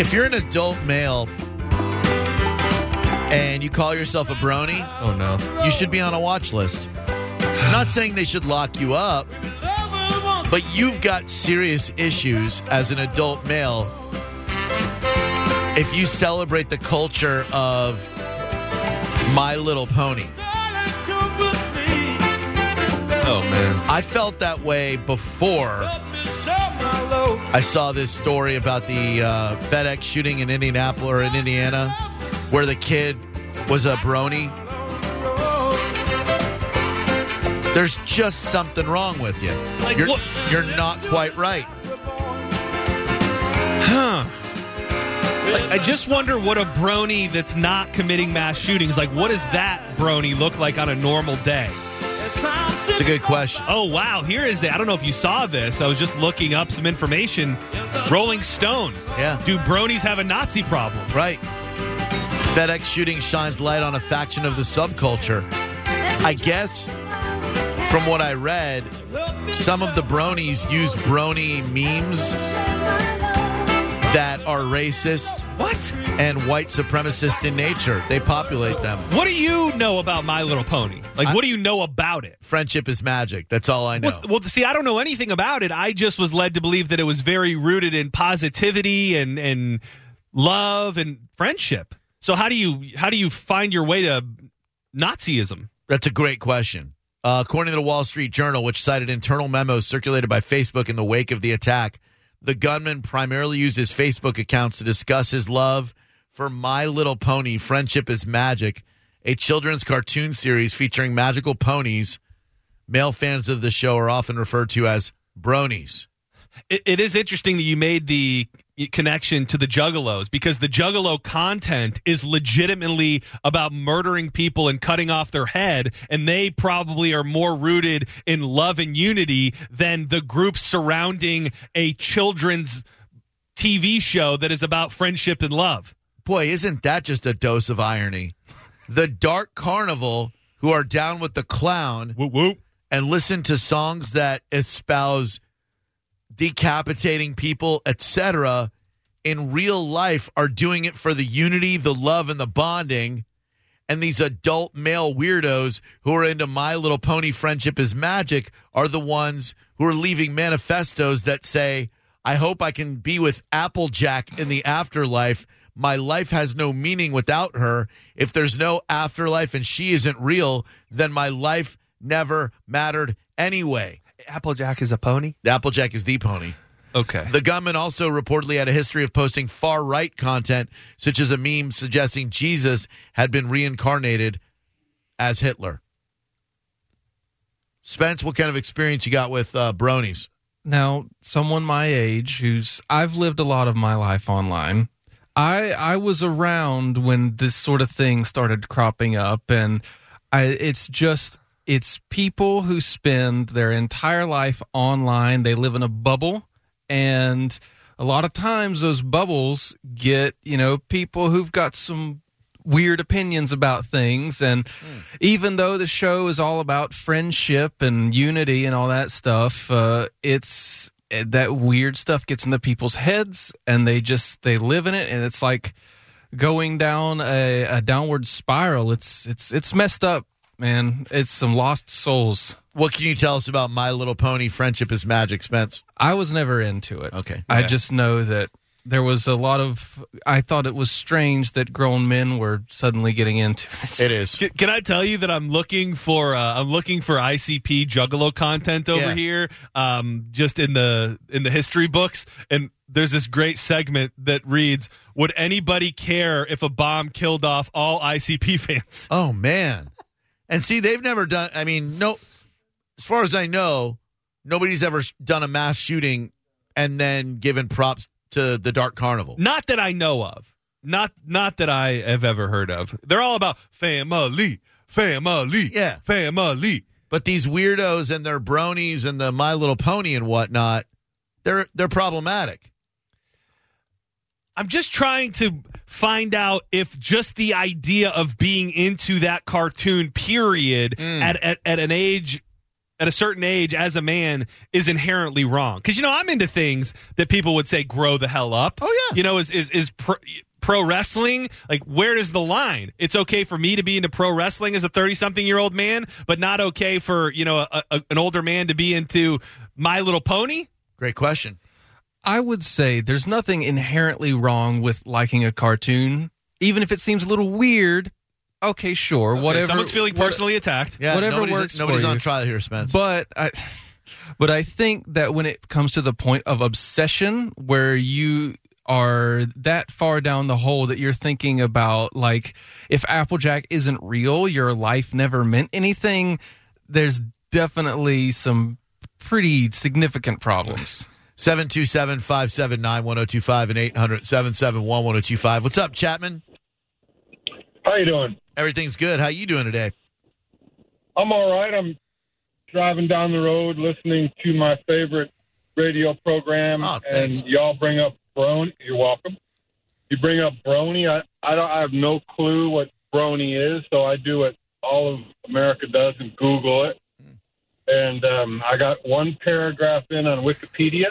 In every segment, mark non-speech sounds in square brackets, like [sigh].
If you're an adult male and you call yourself a brony, Oh no. you should be on a watch list. [sighs] Not saying they should lock you up, but you've got serious issues as an adult male if you celebrate the culture of My Little Pony. Oh man. I felt that way before I saw this story about the uh, FedEx shooting in Indianapolis or in Indiana, where the kid was a brony. There's just something wrong with you. Like you're, what- you're not quite right. Huh. Like, I just wonder what a brony that's not committing mass shootings like. What does that brony look like on a normal day? It's a good question. Oh wow, here is it. I don't know if you saw this. I was just looking up some information. Rolling Stone. Yeah. Do bronies have a Nazi problem? Right. FedEx shooting shines light on a faction of the subculture. I guess from what I read, some of the bronies use brony memes that are racist What? and white supremacist in nature. They populate them. What do you know about My Little Pony? Like, I- what do you know about it? Friendship is magic. That's all I know. Well, well, see, I don't know anything about it. I just was led to believe that it was very rooted in positivity and and love and friendship. So how do you how do you find your way to Nazism? That's a great question. Uh, according to the Wall Street Journal, which cited internal memos circulated by Facebook in the wake of the attack, the gunman primarily used his Facebook accounts to discuss his love for My Little Pony Friendship is Magic, a children's cartoon series featuring magical ponies. Male fans of the show are often referred to as bronies. It, it is interesting that you made the connection to the Juggalos because the Juggalo content is legitimately about murdering people and cutting off their head, and they probably are more rooted in love and unity than the group surrounding a children's TV show that is about friendship and love. Boy, isn't that just a dose of irony? The Dark Carnival, who are down with the clown, Whoop whoop. and listen to songs that espouse decapitating people, etc., in real life are doing it for the unity, the love, and the bonding. And these adult male weirdos who are into My Little Pony Friendship is Magic are the ones who are leaving manifestos that say, I hope I can be with Applejack in the afterlife. My life has no meaning without her. If there's no afterlife and she isn't real, then my life never mattered anyway. Applejack is a pony. The Applejack is the pony. Okay. The gunman also reportedly had a history of posting far right content, such as a meme suggesting Jesus had been reincarnated as Hitler. Spence, what kind of experience you got with uh, bronies? Now, someone my age who's I've lived a lot of my life online. I I was around when this sort of thing started cropping up and I it's just it's people who spend their entire life online. They live in a bubble. And a lot of times those bubbles get, you know, people who've got some weird opinions about things. And even though the show is all about friendship and unity and all that stuff uh, it's that weird stuff gets into people's heads and they just they live in it. And it's like going down a, a downward spiral. It's it's it's messed up man it's some lost souls What can you tell us about My Little Pony Friendship is Magic, Spence? i was never into it Okay. i Yeah. just know that there was a lot of i thought it was strange that grown men were suddenly getting into it It is. Can, can I tell you that I'm looking for uh, I'm looking for ICP Juggalo content over Yeah. here, um, just in the in the history books, and there's this great segment that reads, "Would anybody care if a bomb killed off all ICP [laughs] fans?" Oh man. And see, they've never done I mean, no as far as I know, nobody's ever done a mass shooting and then given props to the Dark Carnival. Not that I know of. Not not that I have ever heard of. They're all about family, family, Yeah. family. But these weirdos and their bronies and the My Little Pony and whatnot, they're they're problematic. I'm just trying to find out if just the idea of being into that cartoon period Mm. at, at at an age at a certain age as a man is inherently wrong. Because you know I'm into things that people would say grow the hell up. Oh, yeah. you know is is is. Pro, Pro wrestling, like where is the line? It's okay for me to be into pro wrestling as a thirty-something-year-old man, but not okay for you know a, a, an older man to be into My Little Pony. Great question. I would say there's nothing inherently wrong with liking a cartoon, even if it seems a little weird. Okay, sure, Okay, whatever. someone's feeling what- personally attacked. Yeah, Whatever nobody's, works Nobody's for on you. trial here, Spence. But I, but I think that when it comes to the point of obsession, where you are that far down the hole that you're thinking about, like if Applejack isn't real, your life never meant anything. There's definitely some pretty significant problems. 727 579 1025 and 800 771 1025. What's up, Chapman? How you doing? Everything's good. How you doing today? I'm all right. I'm driving down the road listening to my favorite radio program, Oh, and y'all bring up Brony. You're welcome. You bring up Brony. I I don't. I have no clue what Brony is, so I do what all of America does and Google it. And um, I got one paragraph in on Wikipedia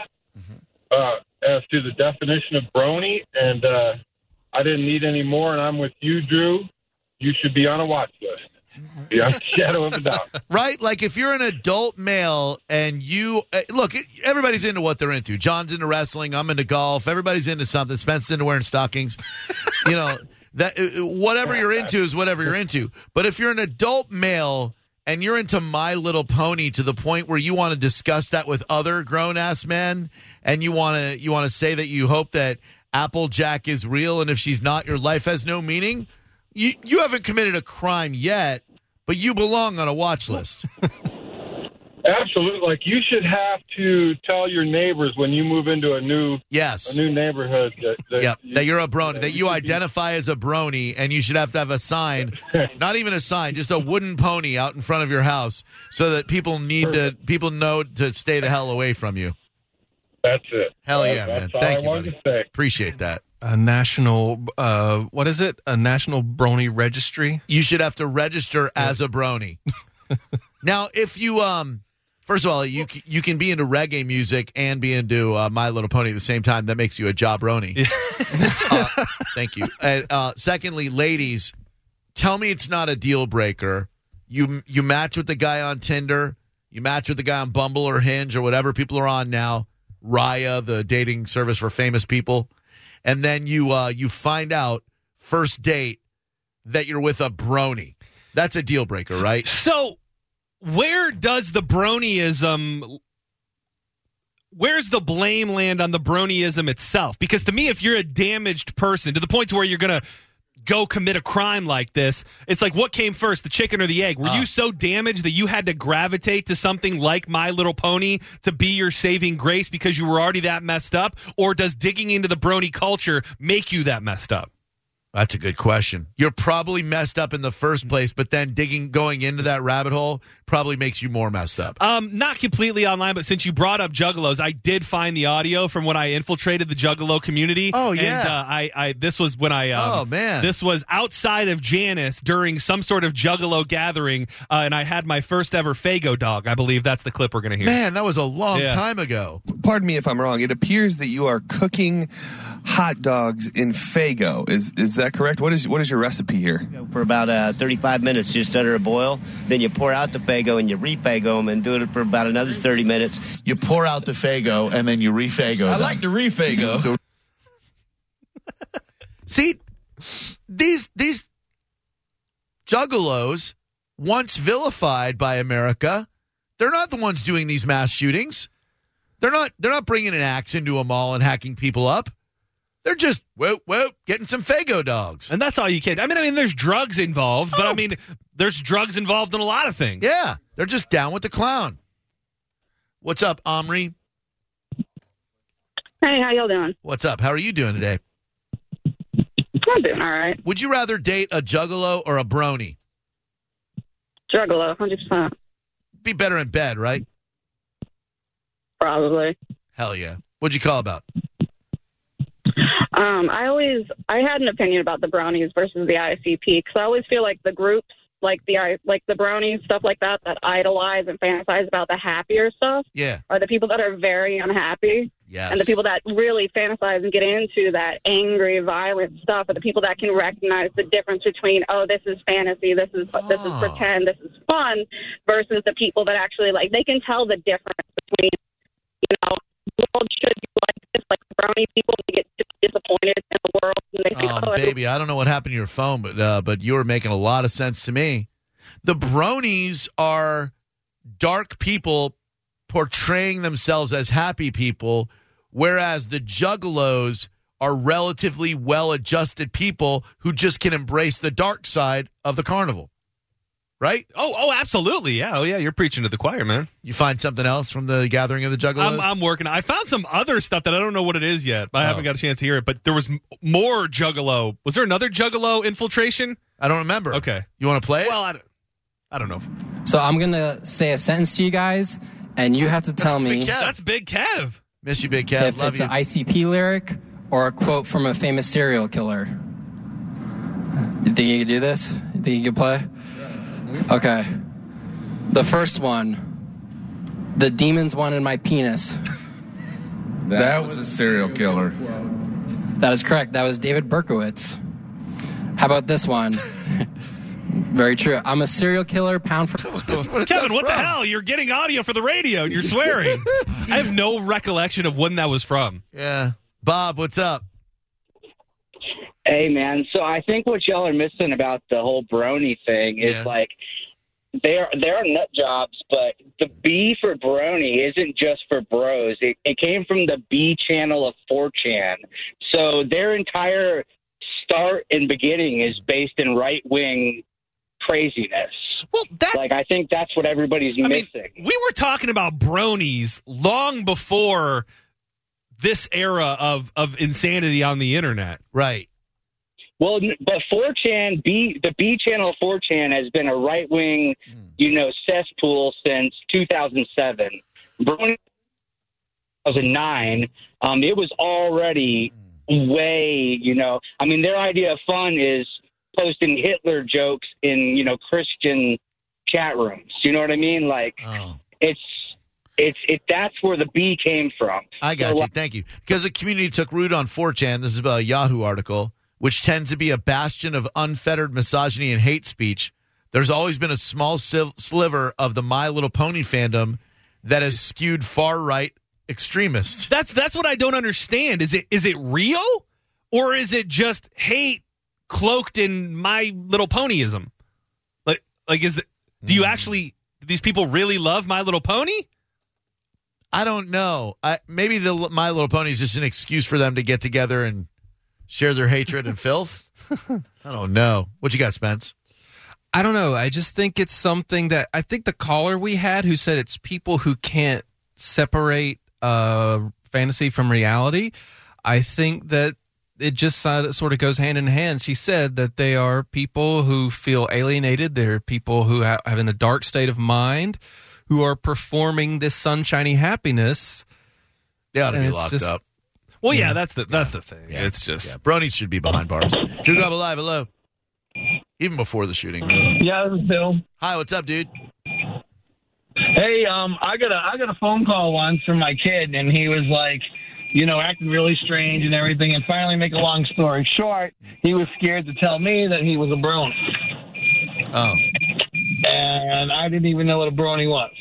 uh, as to the definition of Brony, and uh, I didn't need any more. And I'm with you, Drew. You should be on a watch list. [laughs] Beyond a shadow of a doubt. Right? Like if you're an adult male and you uh, look, everybody's into what they're into. John's into wrestling. I'm into golf. Everybody's into something. Spence's into wearing stockings. you know that uh, whatever you're into is whatever you're into. But if you're an adult male and you're into My Little Pony to the point where you want to discuss that with other grown ass men, and you want to you want to say that you hope that Applejack is real, and if she's not, your life has no meaning. You you haven't committed a crime yet, but you belong on a watch list. [laughs] Absolutely. Like you should have to tell your neighbors when you move into a new Yes. a new neighborhood that, that Yep, you- that you're a brony, that that you should be- identify as a brony, and you should have to have a sign, [laughs] not even a sign, just a wooden pony out in front of your house, so that people need to, people know to stay the hell away from you. That's it. Hell That- yeah, that's man! all Thank I you, wanted buddy. to say. Appreciate that. A national, uh, what is it? A national brony registry. You should have to register as a brony. [laughs] now, if you, um, first of all, you you can be into reggae music and be into uh, My Little Pony at the same time. That makes you a job brony. [laughs] uh, thank you. And, uh, secondly, ladies, tell me it's not a deal breaker. You you match with the guy on Tinder, you match with the guy on Bumble or Hinge or whatever people are on now, Raya, the dating service for famous people, and then you uh, you find out first date that you're with a brony. That's a deal breaker, right? So, where does the bronyism? Where's the blame land on the bronyism itself? Because to me, if you're a damaged person to the point to where you're gonna go commit a crime like this, it's like what came first, the chicken or the egg? Were Ah. you so damaged that you had to gravitate to something like My Little Pony to be your saving grace because you were already that messed up, or does digging into the brony culture make you that messed up? That's a good question. You're probably messed up in the first place, but then digging going into that rabbit hole probably makes you more messed up. Um, not completely online, but since you brought up Juggalos, I did find the audio from when I infiltrated the Juggalo community. Oh, yeah. and uh, I, I this was when I. Um, Oh, man. this was outside of Janice during some sort of Juggalo gathering, uh, and I had my first ever Faygo dog. I believe that's the clip we're going to hear. Man, that was a long Yeah. time ago. pardon me if I'm wrong. It appears that you are cooking hot dogs in Faygo. Is is that correct? What is what is your recipe here? for about uh, 35 minutes just under a boil. Then you pour out the Faygo and you refago them and do it for about another 30 minutes. You pour out the Faygo and then you refago. I them. like the refago. [laughs] So [laughs] See, these these juggalos, once vilified by America, they're not the ones doing these mass shootings. They're not. They're not bringing an axe into a mall and hacking people up. They're just whoop whoop getting some Faygo dogs. And that's all you can. I mean, I mean, there's drugs involved, but I oh. mean, there's drugs involved in a lot of things. Yeah, they're just down with the clown. What's up, Omri? Hey, how y'all doing? What's up? How are you doing today? I'm doing all right. Would you rather date a juggalo or a brony? Juggalo, hundred percent, Be better in bed, right? probably. Hell yeah. What'd you call about? Um, I always I had an opinion about the brownies versus the ICP because I always feel like the groups like the I- like the brownies stuff like that that idolize and fantasize about the happier stuff Yeah. are the people that are very unhappy, Yes. and the people that really fantasize and get into that angry, violent stuff are the people that can recognize the difference between oh this is fantasy, this is this is Oh. pretend, this is fun, versus the people that actually like they can tell the difference between you know the world should be like this, like the brownie people they get disappointed in the world and they think Oh, oh baby, I don't know what happened to your phone, but uh, but you were making a lot of sense to me. The bronies are dark people portraying themselves as happy people, whereas the juggalos are relatively well-adjusted people who just can embrace the dark side of the carnival. Right? Oh, oh, absolutely. Yeah. Oh, yeah. You're preaching to the choir, man. You find something else from the gathering of the juggalos? I'm, I'm working. I found some other stuff that I don't know what it is yet. I Oh. haven't got a chance to hear it. But there was m- more Juggalo. Was there another Juggalo infiltration? I don't remember. Okay. You want to play? Well, I don't, I don't know. So I'm gonna say a sentence to you guys, and you have to tell me Big That's Big Kev. Miss you, Big Kev. if Love it's you. an ICP lyric or a quote from a famous serial killer. You think you can do this? You think you can play? Okay. The first one. The demons wanted my penis. That was a serial killer. That is correct. That was David Berkowitz. How about this one? [laughs] Very true. I'm a serial killer, pound for Kevin, what the hell? You're getting audio for the radio and you're swearing. [laughs] I have no recollection of when that was from. yeah. Bob, what's up? Hey man, so I think what y'all are missing about the whole brony thing is Yeah. like they're they're nut jobs, but the B for brony isn't just for bros. It, it came from the B channel of 4chan. So their entire start and beginning is based in right wing craziness. Well, that Like I think that's what everybody's I mean, missing. we were talking about bronies long before this era of, of insanity on the internet. Right. Well, but 4chan, B, the B channel of 4chan has been a right wing, you know, cesspool since 2007. Brony 2009, um, it was already way, you know, I mean, their idea of fun is posting Hitler jokes in, you know, Christian chat rooms. You know what I mean? Like, Oh. it's, it's, it, that's where the B came from. I got So, you. Thank you. Because the community took root on 4chan. This is about a Yahoo article, which tends to be a bastion of unfettered misogyny and hate speech. There's always been a small sliver of the My Little Pony fandom that has skewed far right extremist. That's that's what I don't understand. Is it is it real or is it just hate cloaked in my little ponyism? Like like is it do you hmm. actually do these people really love my little pony? I don't know. I, maybe the My Little Pony is just an excuse for them to get together and share their hatred and filth. [laughs] I don't know. What you got, Spence? I don't know. I just think it's something that I think the caller we had who said it's people who can't separate uh, fantasy from reality. I think that it just sort sort of goes hand in hand. She said that they are people who feel alienated. They're people who ha- have in a dark state of mind, who are performing this sunshiny happiness. They ought to And be locked just- up. Well, yeah, that's the that's the thing. Yeah. It's just Yeah, bronies should be behind bars. Drew [laughs] Double Live, hello. Even before the shooting. really. Yeah, this is Bill. Hi, what's up, dude? Hey, um, I got a I got a phone call once from my kid, and he was like, you know, acting really strange and everything. And finally, make a long story short, he was scared to tell me that he was a brony, Oh, and I didn't even know what a brony was.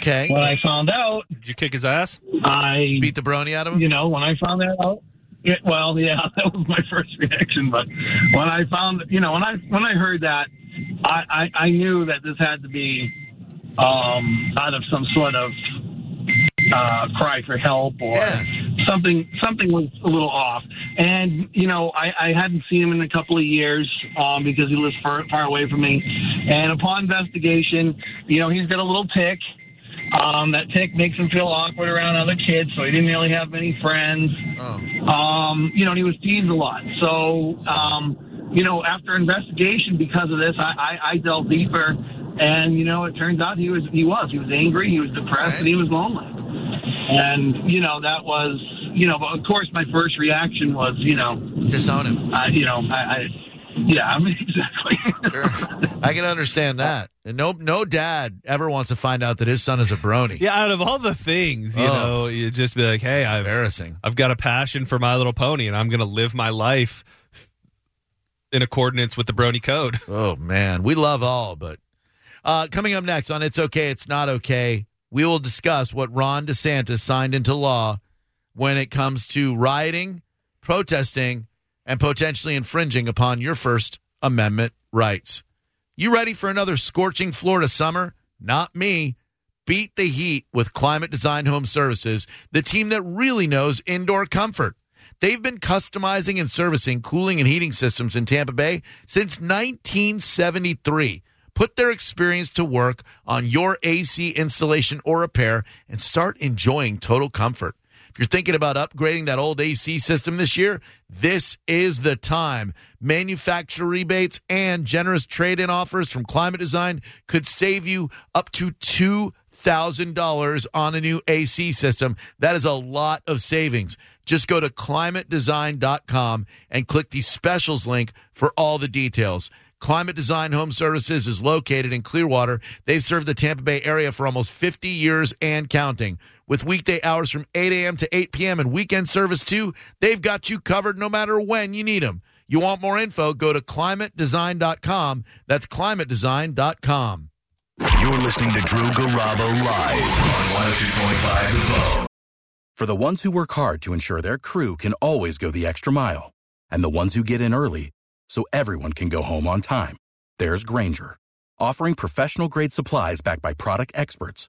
Okay. When I found out, did you kick his ass? I Beat the brony out of him? you know, when I found that out, yeah, well, yeah, [laughs] that was my first reaction. But when I found, you know, when I when I heard that, I I, I knew that this had to be um, out of some sort of uh, cry for help or Yeah. something. Something was a little off. And you know, I, I hadn't seen him in a couple of years um, because he lives far, far away from me. And upon investigation, you know, he's got a little tick Um, that tick makes him feel awkward around other kids, so he didn't really have many friends. Um, you know, and he was teased a lot. So, um, you know, after investigation because of this, I, I, I delved deeper, and you know, it turns out he was he was he was angry, he was depressed, and he was lonely. And you know, that was you know, but of course, my first reaction was you know, disown him. I, you know, I, I yeah, I mean, [laughs] exactly. I can understand that. And no, no dad ever wants to find out that his son is a brony. Yeah, out of all the things, you Oh. know, you just be like, "Hey, I've embarrassing. I've got a passion for My Little Pony, and I'm going to live my life in accordance with the Brony Code." [laughs] Oh man, we love all, but uh, coming up next on It's Okay, It's Not Okay, we will discuss what Ron DeSantis signed into law when it comes to rioting, protesting, and potentially infringing upon your First Amendment rights. You ready for another scorching Florida summer? Not me. Beat the heat with Climate Design Home Services, the team that really knows indoor comfort. They've been customizing and servicing cooling and heating systems in Tampa Bay since 1973. Put their experience to work on your AC installation or repair and start enjoying total comfort. If you're thinking about upgrading that old AC system this year, this is the time. Manufacturer rebates and generous trade in offers from Climate Design could save you up to $2,000 on a new AC system. That is a lot of savings. Just go to climatedesign.com and click the specials link for all the details. Climate Design Home Services is located in Clearwater. They've served the Tampa Bay area for almost 50 years and counting. With weekday hours from 8 a.m. to 8 p.m. and weekend service too, they've got you covered no matter when you need them. You want more info? Go to climatedesign.com. That's climatedesign.com. You're listening to Drew Garabo live on 102.5 The. For the ones who work hard to ensure their crew can always go the extra mile, and the ones who get in early so everyone can go home on time, there's Grainger, offering professional grade supplies backed by product experts